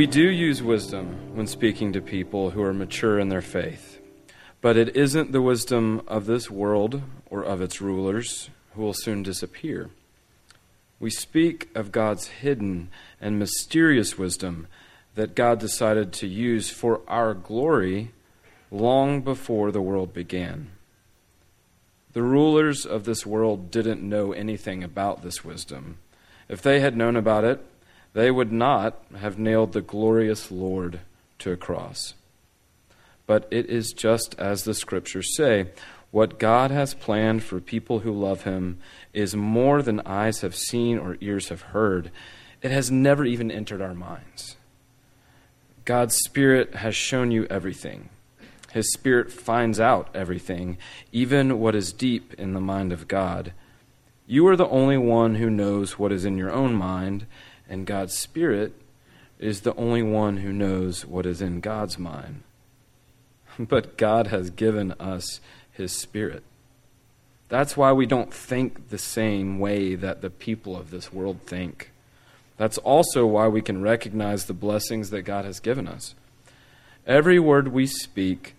We do use wisdom when speaking to people who are mature in their faith, but it isn't the wisdom of this world or of its rulers who will soon disappear. We speak of God's hidden and mysterious wisdom that God decided to use for our glory long before the world began. The rulers of this world didn't know anything about this wisdom. If they had known about it, they would not have nailed the glorious Lord to a cross. But it is just as the scriptures say what God has planned for people who love him is more than eyes have seen or ears have heard. It has never even entered our minds. God's Spirit has shown you everything. His Spirit finds out everything, even what is deep in the mind of God. You are the only one who knows what is in your own mind, and God's Spirit is the only one who knows what is in God's mind. But God has given us His Spirit. That's why we don't think the same way that the people of this world think. That's also why we can recognize the blessings that God has given us. Every word we speak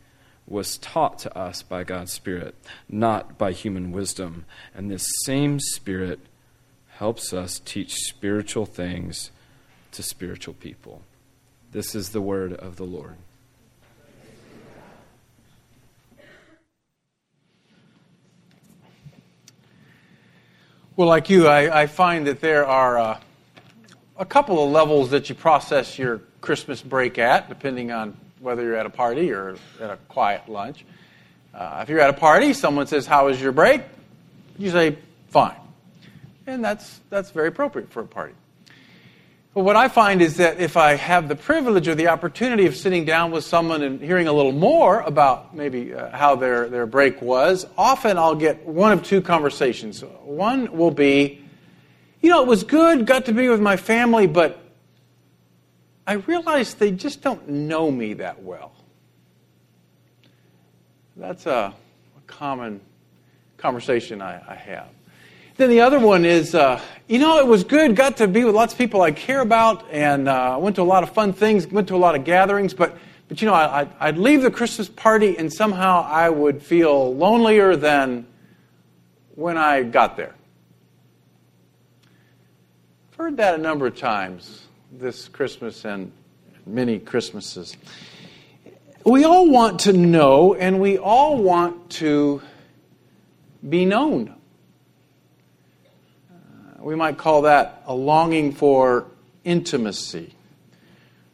was taught to us by God's Spirit, not by human wisdom. And this same Spirit helps us teach spiritual things to spiritual people. This is the word of the Lord. Well, like you, I, I find that there are uh, a couple of levels that you process your Christmas break at, depending on whether you're at a party or at a quiet lunch. Uh, if you're at a party, someone says, How was your break? You say, Fine. And that's, that's very appropriate for a party. But what I find is that if I have the privilege or the opportunity of sitting down with someone and hearing a little more about maybe uh, how their, their break was, often I'll get one of two conversations. One will be, you know, it was good, got to be with my family, but I realize they just don't know me that well. That's a, a common conversation I, I, have. Then the other one is, uh, you know, it was good, got to be with lots of people I care about, and uh, went to a lot of fun things, went to a lot of gatherings, but, but you know, I, I'd leave the Christmas party and somehow I would feel lonelier than when I got there. I've heard that a number of times this Christmas and many Christmases. We all want to know and we all want to be known. We might call that a longing for intimacy.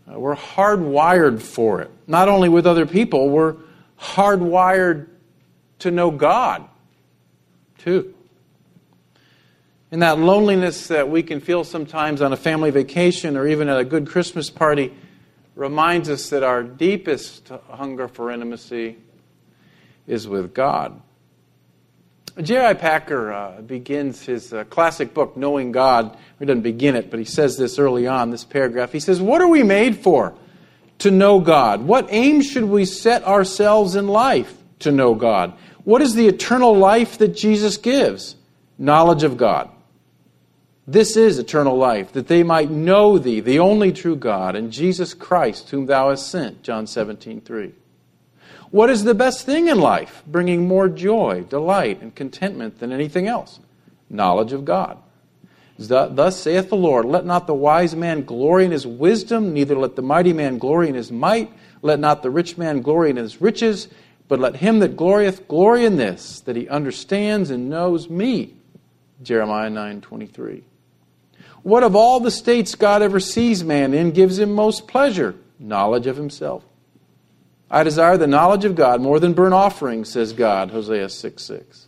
Uh, we're hardwired for it. Not only with other people, we're hardwired to know God, too. And that loneliness that we can feel sometimes on a family vacation or even at a good Christmas party reminds us that our deepest hunger for intimacy is with God. J.I. Packer uh, begins his uh, classic book, Knowing God. He doesn't begin it, but he says this early on, this paragraph. He says, What are we made for? To know God. What aim should we set ourselves in life to know God? What is the eternal life that Jesus gives? Knowledge of God. This is eternal life, that they might know thee, the only true God, and Jesus Christ, whom thou hast sent. John 17, 3. What is the best thing in life, bringing more joy, delight, and contentment than anything else? Knowledge of God. Thus saith the Lord Let not the wise man glory in his wisdom, neither let the mighty man glory in his might, let not the rich man glory in his riches, but let him that glorieth glory in this, that he understands and knows me. Jeremiah 9 23. What of all the states God ever sees man in gives him most pleasure? Knowledge of himself. I desire the knowledge of God more than burnt offerings, says God, Hosea 6 6.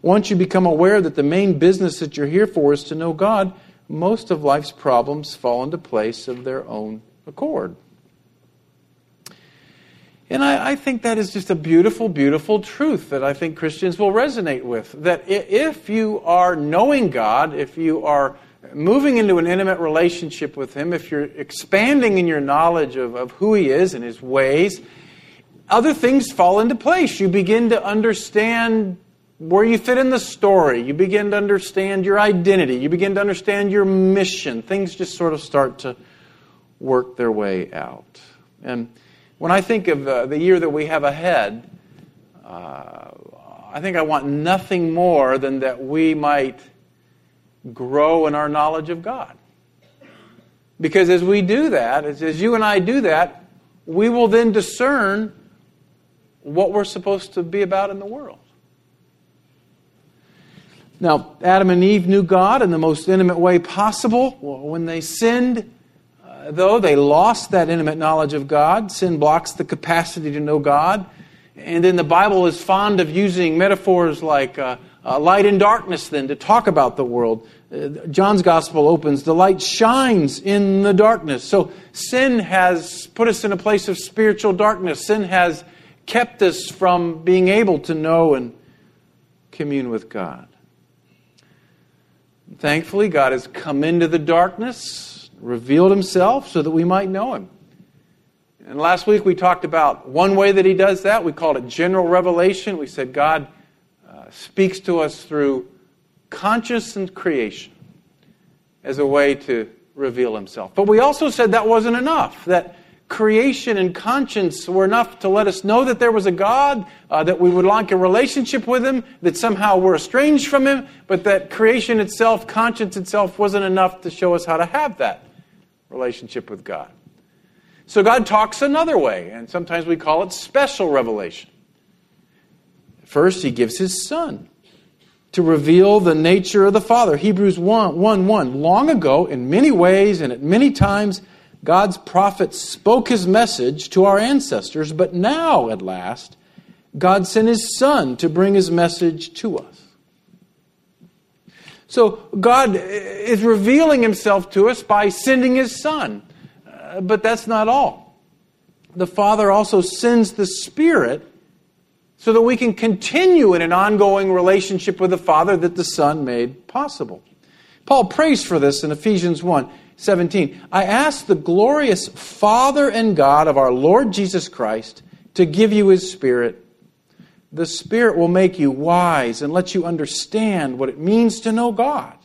Once you become aware that the main business that you're here for is to know God, most of life's problems fall into place of their own accord. And I, I, think that is just a beautiful, beautiful truth that I think Christians will resonate with. That if you are knowing God, if you are moving into an intimate relationship with Him, if you're expanding in your knowledge of, of who He is and His ways, other things fall into place. You begin to understand where you fit in the story. You begin to understand your identity. You begin to understand your mission. Things just sort of start to work their way out. And when I think of uh, the year that we have ahead, uh, I think I want nothing more than that we might grow in our knowledge of God. Because as we do that, as, you and I do that, we will then discern what we're supposed to be about in the world. Now, Adam and Eve knew God in the most intimate way possible. When they sinned, uh, though, they lost that intimate knowledge of God. Sin blocks the capacity to know God. And then the Bible is fond of using metaphors like uh, uh, light and darkness, then, to talk about the world. Uh, John's gospel opens, the light shines in the darkness. So sin has put us in a place of spiritual darkness. Sin has kept us from being able to know and commune with God. Thankfully, God has come into the darkness, revealed himself so that we might know him. And last week we talked about one way that he does that. We called it general revelation. We said God speaks to us through conscious and creation as a way to reveal himself. But we also said that wasn't enough, that creation and conscience were enough to let us know that there was a God, uh, that we would like a relationship with Him, that somehow we're estranged from Him, but that creation itself, conscience itself, wasn't enough to show us how to have that relationship with God. So God talks another way, and sometimes we call it special revelation. First, He gives His Son to reveal the nature of the Father. Hebrews 1 1 1. Long ago, in many ways and at many times, God's prophet spoke his message to our ancestors, but now, at last, God sent his son to bring his message to us. So, God is revealing himself to us by sending his son. Uh, but that's not all. The Father also sends the Spirit so that we can continue in an ongoing relationship with the Father that the Son made possible. Paul prays for this in Ephesians 1. 17. I ask the glorious Father and God of our Lord Jesus Christ to give you his Spirit. The Spirit will make you wise and let you understand what it means to know God.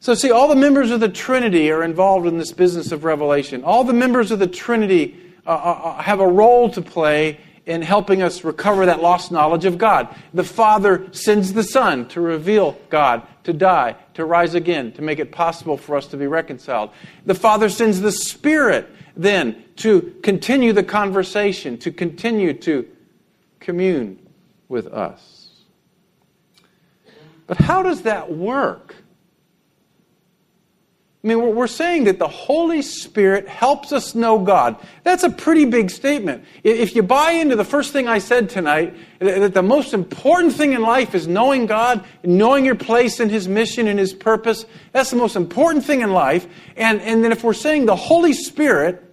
So, see, all the members of the Trinity are involved in this business of revelation. All the members of the Trinity uh, uh, uh have a role to play in helping us recover that lost knowledge of God. The Father sends the Son to reveal God, to die, to rise again, to make it possible for us to be reconciled. The Father sends the Spirit then to continue the conversation, to continue to commune with us. But how does that work? I mean, we're saying that the Holy Spirit helps us know God. That's a pretty big statement. If you buy into the first thing I said tonight, that the most important thing in life is knowing God, knowing your place in His mission and His purpose, that's the most important thing in life. And, and then if we're saying the Holy Spirit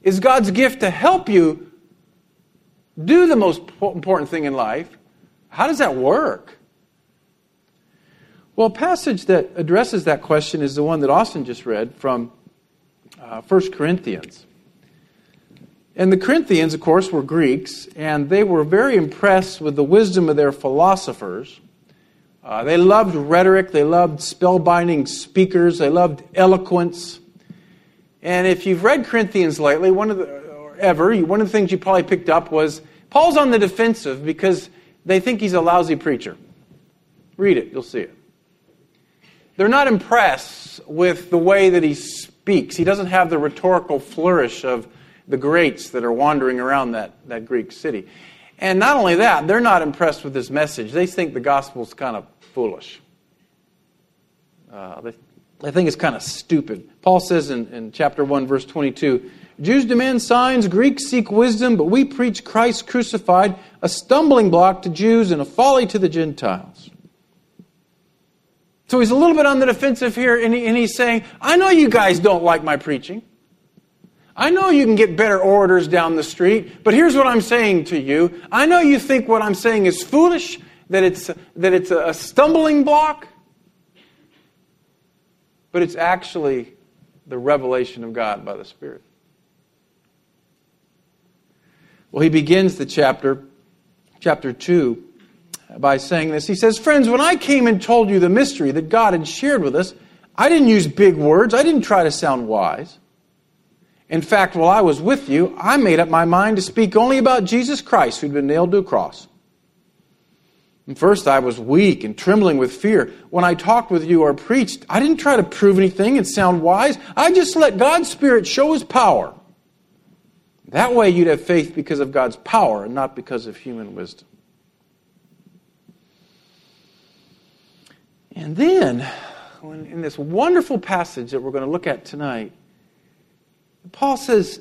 is God's gift to help you do the most important thing in life, how does that work? Well, a passage that addresses that question is the one that Austin just read from uh, 1 Corinthians. And the Corinthians, of course, were Greeks, and they were very impressed with the wisdom of their philosophers. Uh, they loved rhetoric, they loved spellbinding speakers, they loved eloquence. And if you've read Corinthians lately, one of the, or ever, one of the things you probably picked up was Paul's on the defensive because they think he's a lousy preacher. Read it, you'll see it they're not impressed with the way that he speaks. He doesn't have the rhetorical flourish of the greats that are wandering around that, that Greek city. And not only that, they're not impressed with his message. They think the gospel's kind of foolish. Uh, they, they think it's kind of stupid. Paul says in, in chapter 1, verse 22 Jews demand signs, Greeks seek wisdom, but we preach Christ crucified, a stumbling block to Jews and a folly to the Gentiles. So he's a little bit on the defensive here, and, he, and he's saying, I know you guys don't like my preaching. I know you can get better orators down the street, but here's what I'm saying to you. I know you think what I'm saying is foolish, that it's, that it's a stumbling block, but it's actually the revelation of God by the Spirit. Well, he begins the chapter, chapter 2, by saying this. He says, Friends, when I came and told you the mystery that God had shared with us, I didn't use big words. I didn't try to sound wise. In fact, while I was with you, I made up my mind to speak only about Jesus Christ who'd been nailed to a cross. And first, I was weak and trembling with fear. When I talked with you or preached, I didn't try to prove anything and sound wise. I just let God's Spirit show His power. That way, you'd have faith because of God's power and not because of human wisdom. And then, in this wonderful passage that we're going to look at tonight, Paul says,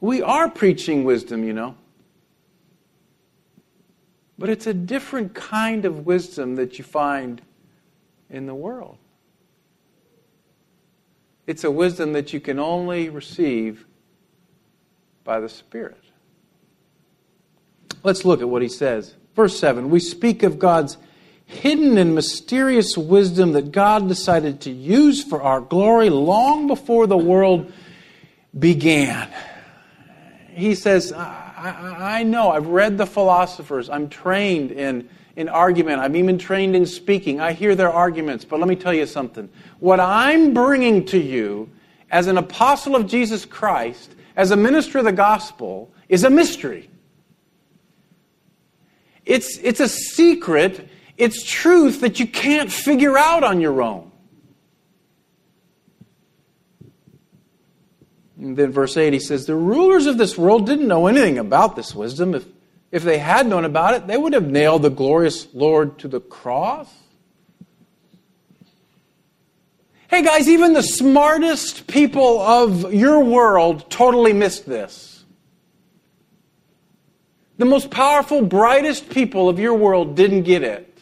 We are preaching wisdom, you know. But it's a different kind of wisdom that you find in the world. It's a wisdom that you can only receive by the Spirit. Let's look at what he says. Verse 7 We speak of God's hidden and mysterious wisdom that God decided to use for our glory long before the world began. He says, I, I, know, I've read the philosophers, I'm trained in, in argument, I'm even trained in speaking. I hear their arguments, but let me tell you something. What I'm bringing to you as an apostle of Jesus Christ, as a minister of the gospel, is a mystery. It's, it's a secret it's truth that you can't figure out on your own. And then verse 8, he says, The rulers of this world didn't know anything about this wisdom. If, if they had known about it, they would have nailed the glorious Lord to the cross. Hey guys, even the smartest people of your world totally missed this. The most powerful, brightest people of your world didn't get it.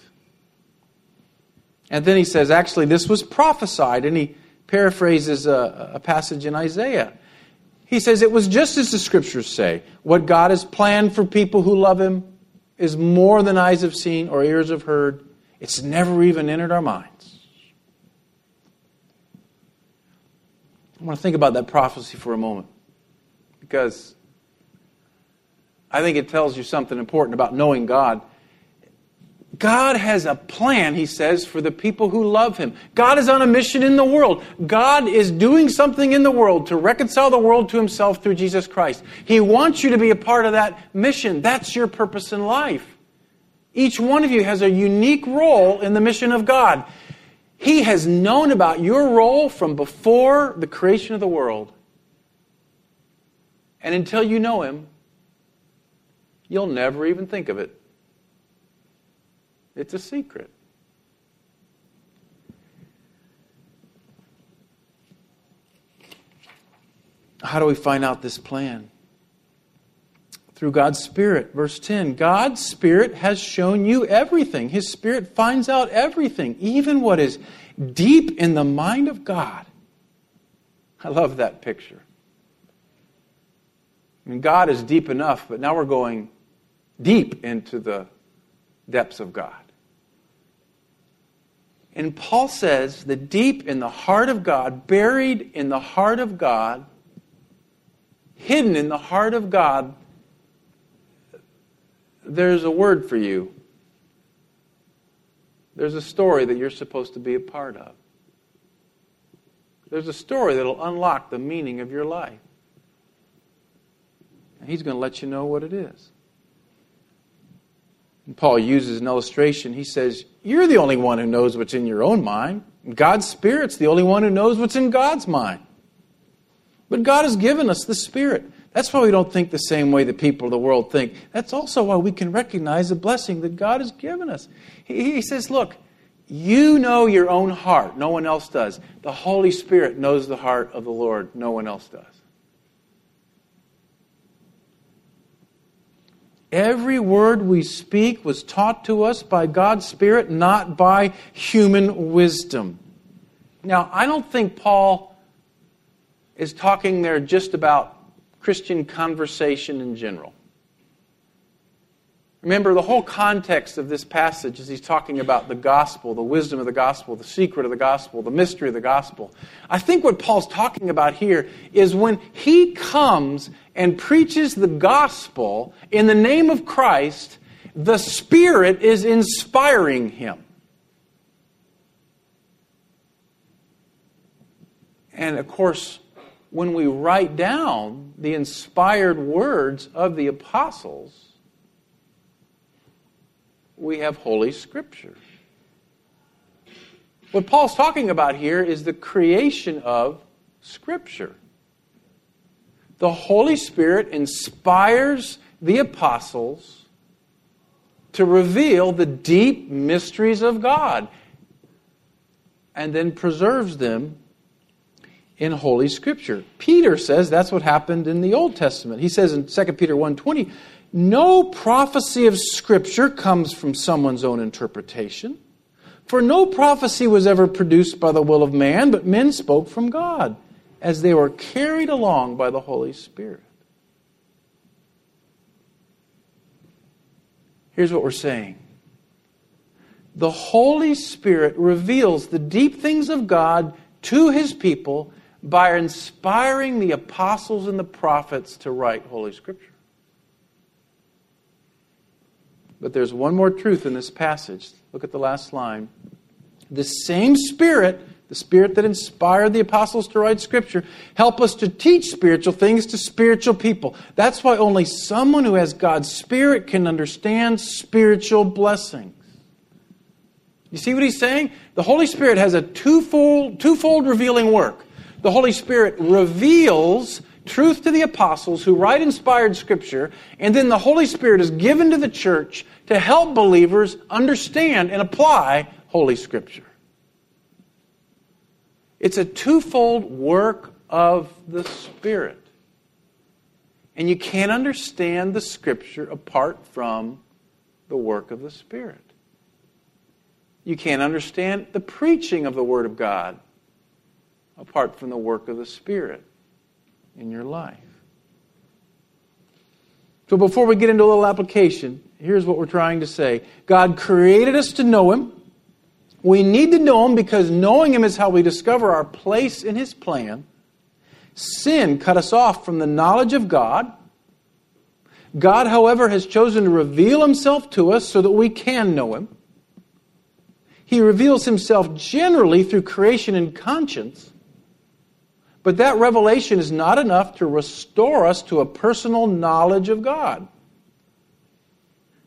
And then he says, actually, this was prophesied. And he paraphrases a, a, passage in Isaiah. He says, it was just as the scriptures say. What God has planned for people who love him is more than eyes have seen or ears have heard. It's never even entered our minds. I want to think about that prophecy for a moment because I think it tells you something important about knowing God. God has a plan, he says, for the people who love him. God is on a mission in the world. God is doing something in the world to reconcile the world to himself through Jesus Christ. He wants you to be a part of that mission. That's your purpose in life. Each one of you has a unique role in the mission of God. He has known about your role from before the creation of the world. And until you know him, you'll never even think of it. It's a secret. How do we find out this plan? Through God's Spirit. Verse 10 God's Spirit has shown you everything. His Spirit finds out everything, even what is deep in the mind of God. I love that picture. I mean, God is deep enough, but now we're going deep into the depths of God. And Paul says that deep in the heart of God, buried in the heart of God, hidden in the heart of God, there's a word for you. There's a story that you're supposed to be a part of. There's a story that'll unlock the meaning of your life. And he's going to let you know what it is. And Paul uses an illustration. He says, You're the only one who knows what's in your own mind. God's Spirit's the only one who knows what's in God's mind. But God has given us the Spirit. That's why we don't think the same way that people of the world think. That's also why we can recognize the blessing that God has given us. He, he says, Look, you know your own heart. No one else does. The Holy Spirit knows the heart of the Lord. No one else does. Every word we speak was taught to us by God's Spirit, not by human wisdom. Now, I don't think Paul is talking there just about Christian conversation in general. Remember, the whole context of this passage is he's talking about the gospel, the wisdom of the gospel, the secret of the gospel, the mystery of the gospel. I think what Paul's talking about here is when he comes and preaches the gospel in the name of Christ, the Spirit is inspiring him. And of course, when we write down the inspired words of the apostles, we have Holy Scripture. What Paul's talking about here is the creation of Scripture. The Holy Spirit inspires the apostles to reveal the deep mysteries of God and then preserves them in Holy Scripture. Peter says that's what happened in the Old Testament. He says in 2 Peter 1:20, "No prophecy of Scripture comes from someone's own interpretation, for no prophecy was ever produced by the will of man, but men spoke from God, as they were carried along by the Holy Spirit." Here's what we're saying. The Holy Spirit reveals the deep things of God to his people by inspiring the apostles and the prophets to write Holy Scripture. But there's one more truth in this passage. Look at the last line. The same Spirit, the Spirit that inspired the apostles to write Scripture, help us to teach spiritual things to spiritual people. That's why only someone who has God's Spirit can understand spiritual blessings. You see what he's saying? The Holy Spirit has a twofold, twofold revealing work the Holy Spirit reveals truth to the apostles who write inspired scripture, and then the Holy Spirit is given to the church to help believers understand and apply Holy Scripture. It's a twofold work of the Spirit. And you can't understand the Scripture apart from the work of the Spirit. You can't understand the preaching of the Word of God apart from the work of the Spirit in your life. So before we get into a little application, here's what we're trying to say God created us to know Him. We need to know Him because knowing Him is how we discover our place in His plan. Sin cut us off from the knowledge of God. God, however, has chosen to reveal Himself to us so that we can know Him. He reveals Himself generally through creation and conscience. But that revelation is not enough to restore us to a personal knowledge of God.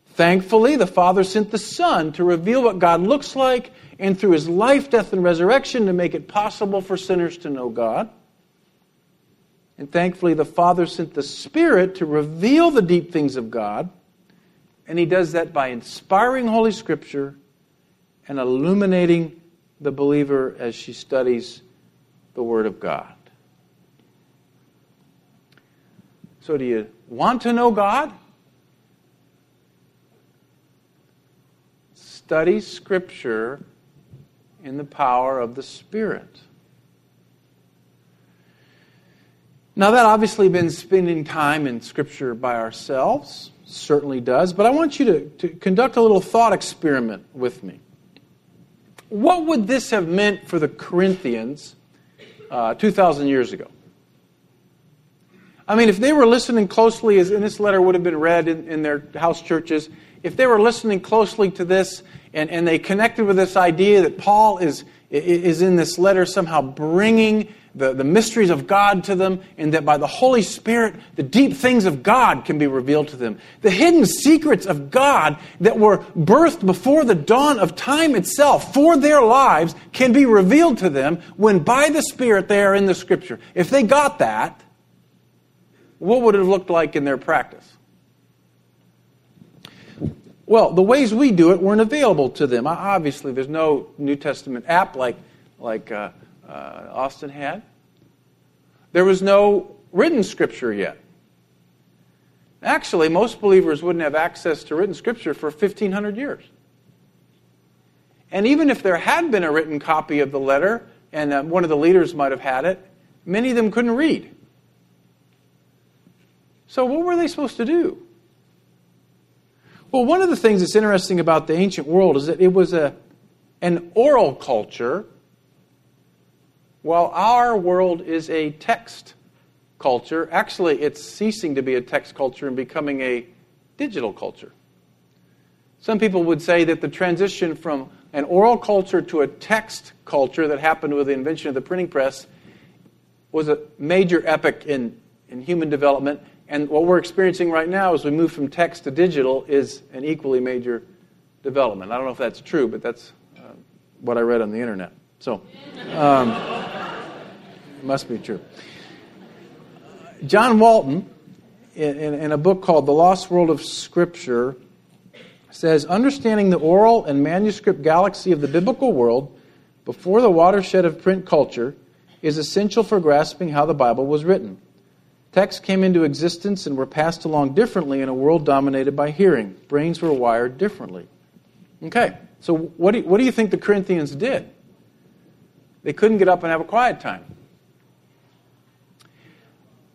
Thankfully, the Father sent the Son to reveal what God looks like and through his life, death, and resurrection to make it possible for sinners to know God. And thankfully, the Father sent the Spirit to reveal the deep things of God. And he does that by inspiring Holy Scripture and illuminating the believer as she studies the Word of God. So, do you want to know God? Study Scripture in the power of the Spirit. Now, that obviously means spending time in Scripture by ourselves, certainly does, but I want you to, to conduct a little thought experiment with me. What would this have meant for the Corinthians uh, 2,000 years ago? I mean, if they were listening closely, as in this letter would have been read in, in their house churches, if they were listening closely to this and, and they connected with this idea that Paul is, is in this letter somehow bringing the, the mysteries of God to them, and that by the Holy Spirit, the deep things of God can be revealed to them. The hidden secrets of God that were birthed before the dawn of time itself for their lives can be revealed to them when by the Spirit they are in the Scripture. If they got that, what would it have looked like in their practice? Well, the ways we do it weren't available to them. Obviously, there's no New Testament app like, like uh, uh, Austin had. There was no written scripture yet. Actually, most believers wouldn't have access to written scripture for 1,500 years. And even if there had been a written copy of the letter, and uh, one of the leaders might have had it, many of them couldn't read. So, what were they supposed to do? Well, one of the things that's interesting about the ancient world is that it was a, an oral culture, while our world is a text culture. Actually, it's ceasing to be a text culture and becoming a digital culture. Some people would say that the transition from an oral culture to a text culture that happened with the invention of the printing press was a major epoch in, in human development, and what we're experiencing right now as we move from text to digital is an equally major development. I don't know if that's true, but that's uh, what I read on the internet. So, um, it must be true. John Walton, in, in, in a book called The Lost World of Scripture, says understanding the oral and manuscript galaxy of the biblical world before the watershed of print culture is essential for grasping how the Bible was written. Texts came into existence and were passed along differently in a world dominated by hearing. Brains were wired differently. Okay, so what do you, what do you think the Corinthians did? They couldn't get up and have a quiet time.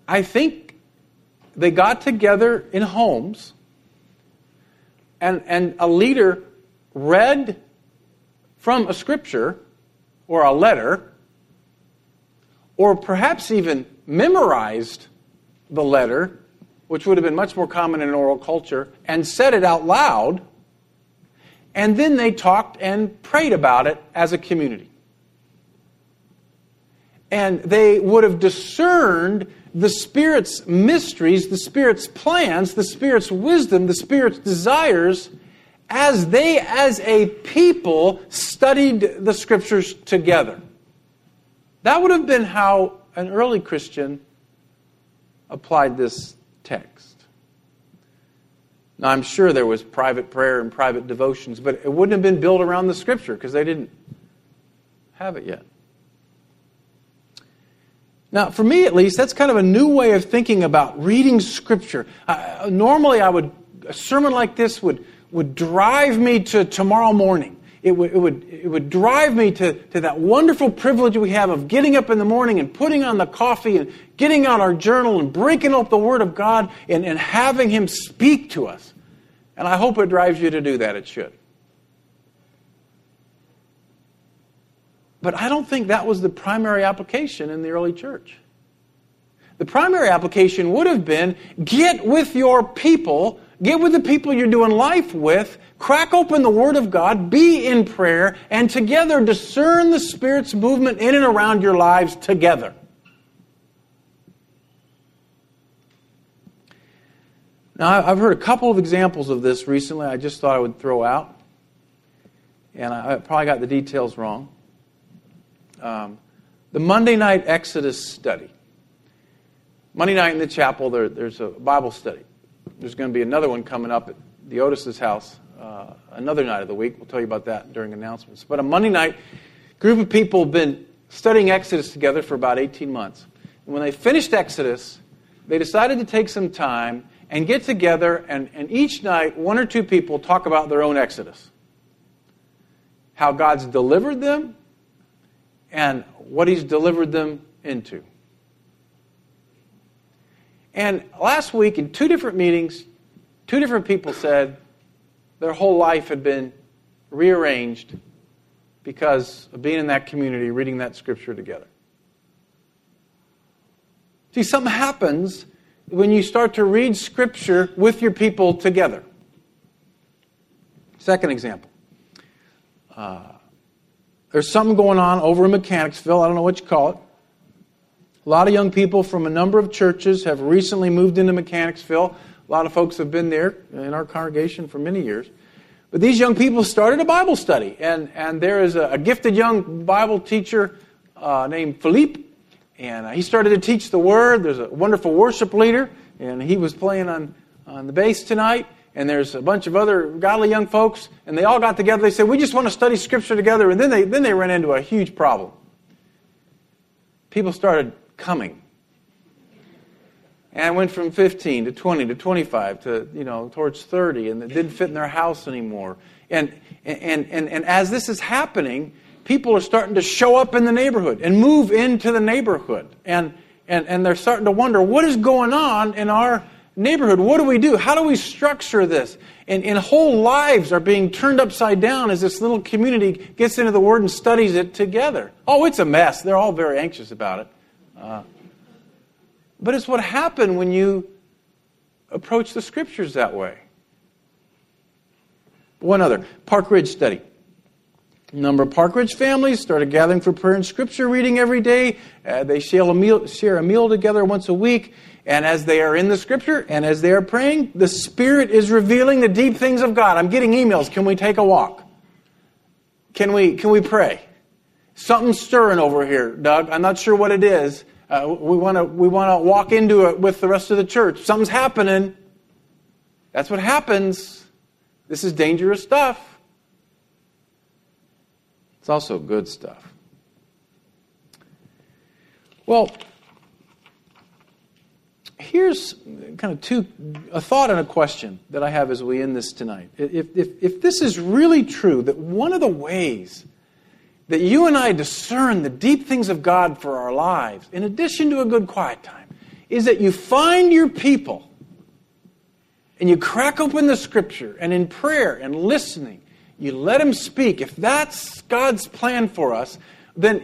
I think they got together in homes and, and a leader read from a scripture or a letter, or perhaps even memorized the letter, which would have been much more common in oral culture, and said it out loud, and then they talked and prayed about it as a community. And they would have discerned the Spirit's mysteries, the Spirit's plans, the Spirit's wisdom, the Spirit's desires as they, as a people, studied the Scriptures together. That would have been how an early Christian applied this text. Now, I'm sure there was private prayer and private devotions, but it wouldn't have been built around the Scripture because they didn't have it yet. Now, for me at least, that's kind of a new way of thinking about reading Scripture. Uh, normally, I would a sermon like this would would drive me to tomorrow morning. It would, it would, it would drive me to, to that wonderful privilege we have of getting up in the morning and putting on the coffee and getting out our journal and breaking up the Word of God and, and having Him speak to us. And I hope it drives you to do that. It should. But I don't think that was the primary application in the early church. The primary application would have been get with your people, get with the people you're doing life with, crack open the Word of God, be in prayer, and together discern the Spirit's movement in and around your lives together. Now, I've heard a couple of examples of this recently I just thought I would throw out. And I probably got the details wrong um, the Monday night Exodus study. Monday night in the chapel, there, there's a Bible study. There's going to be another one coming up at the Otis's house uh, another night of the week. We'll tell you about that during announcements. But a Monday night, group of people have been studying Exodus together for about 18 months. And when they finished Exodus, they decided to take some time and get together, and, and each night, one or two people talk about their own Exodus. How God's delivered them, and what he's delivered them into. And last week, in two different meetings, two different people said their whole life had been rearranged because of being in that community, reading that scripture together. See, something happens when you start to read scripture with your people together. Second example. Uh, there's something going on over in Mechanicsville. I don't know what you call it. A lot of young people from a number of churches have recently moved into Mechanicsville. A lot of folks have been there in our congregation for many years. But these young people started a Bible study, and, and there is a, a gifted young Bible teacher uh, named Philippe, and uh, he started to teach the Word. There's a wonderful worship leader, and he was playing on, on the bass tonight and there's a bunch of other godly young folks, and they all got together. They said, We just want to study Scripture together. And then they, then they ran into a huge problem. People started coming. And went from 15 to 20 to 25 to, you know, towards 30, and it didn't fit in their house anymore. And, and, and, and as this is happening, people are starting to show up in the neighborhood and move into the neighborhood. And, and, and they're starting to wonder what is going on in our neighborhood. What do we do? How do we structure this? And, and whole lives are being turned upside down as this little community gets into the Word and studies it together. Oh, it's a mess. They're all very anxious about it. Uh, but it's what happened when you approach the Scriptures that way. One other Park Ridge study. A number of Park Ridge families started gathering for prayer and scripture reading every day. Uh, they share a, meal, share a meal together once a week. And as they are in the scripture and as they are praying, the Spirit is revealing the deep things of God. I'm getting emails. Can we take a walk? Can we, can we pray? Something's stirring over here, Doug. I'm not sure what it is. Uh, we want to we want to walk into it with the rest of the church. Something's happening. That's what happens. This is dangerous stuff. It's also good stuff. Well, here's kind of two a thought and a question that I have as we end this tonight. If, if, if this is really true, that one of the ways that you and I discern the deep things of God for our lives, in addition to a good quiet time, is that you find your people and you crack open the scripture and in prayer and listening, you let Him speak. If that's God's plan for us, then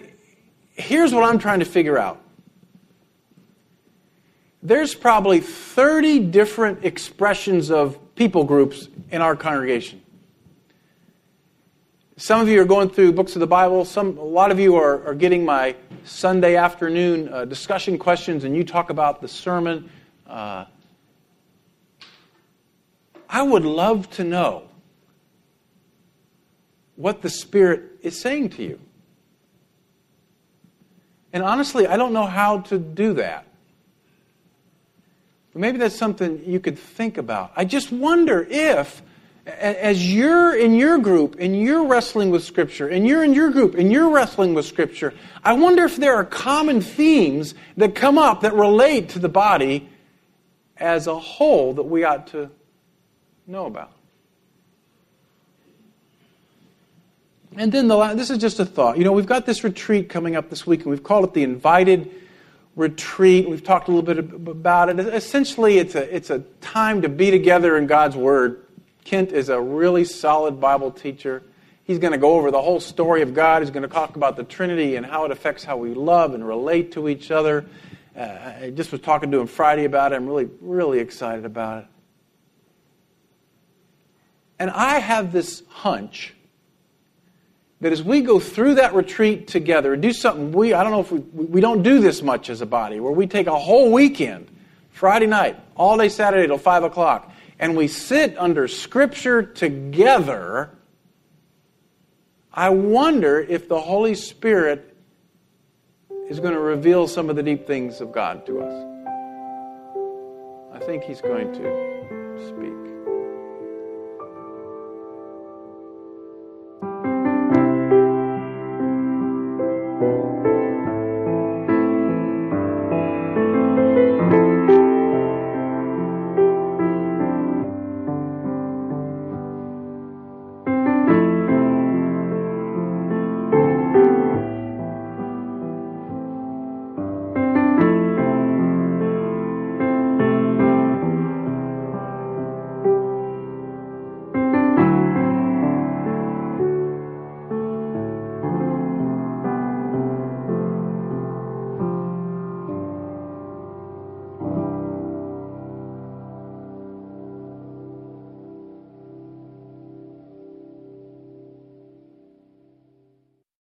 here's what I'm trying to figure out. There's probably 30 different expressions of people groups in our congregation. Some of you are going through books of the Bible. Some, a lot of you are, are getting my Sunday afternoon uh, discussion questions, and you talk about the sermon. Uh, I would love to know what the Spirit is saying to you. And honestly, I don't know how to do that. But maybe that's something you could think about. I just wonder if as you're in your group and you're wrestling with Scripture, and you're in your group and you're wrestling with Scripture, I wonder if there are common themes that come up that relate to the body as a whole that we ought to know about. And then the last, this is just a thought. You know, we've got this retreat coming up this week, and we've called it the Invited Retreat. We've talked a little bit about it. Essentially, it's a, it's a time to be together in God's Word Kent is a really solid Bible teacher. He's going to go over the whole story of God. He's going to talk about the Trinity and how it affects how we love and relate to each other. Uh, I just was talking to him Friday about it. I'm really, really excited about it. And I have this hunch that as we go through that retreat together and do something we, I don't know if we, we don't do this much as a body, where we take a whole weekend, Friday night, all day Saturday till 5 o'clock, and we sit under Scripture together, I wonder if the Holy Spirit is going to reveal some of the deep things of God to us. I think He's going to speak.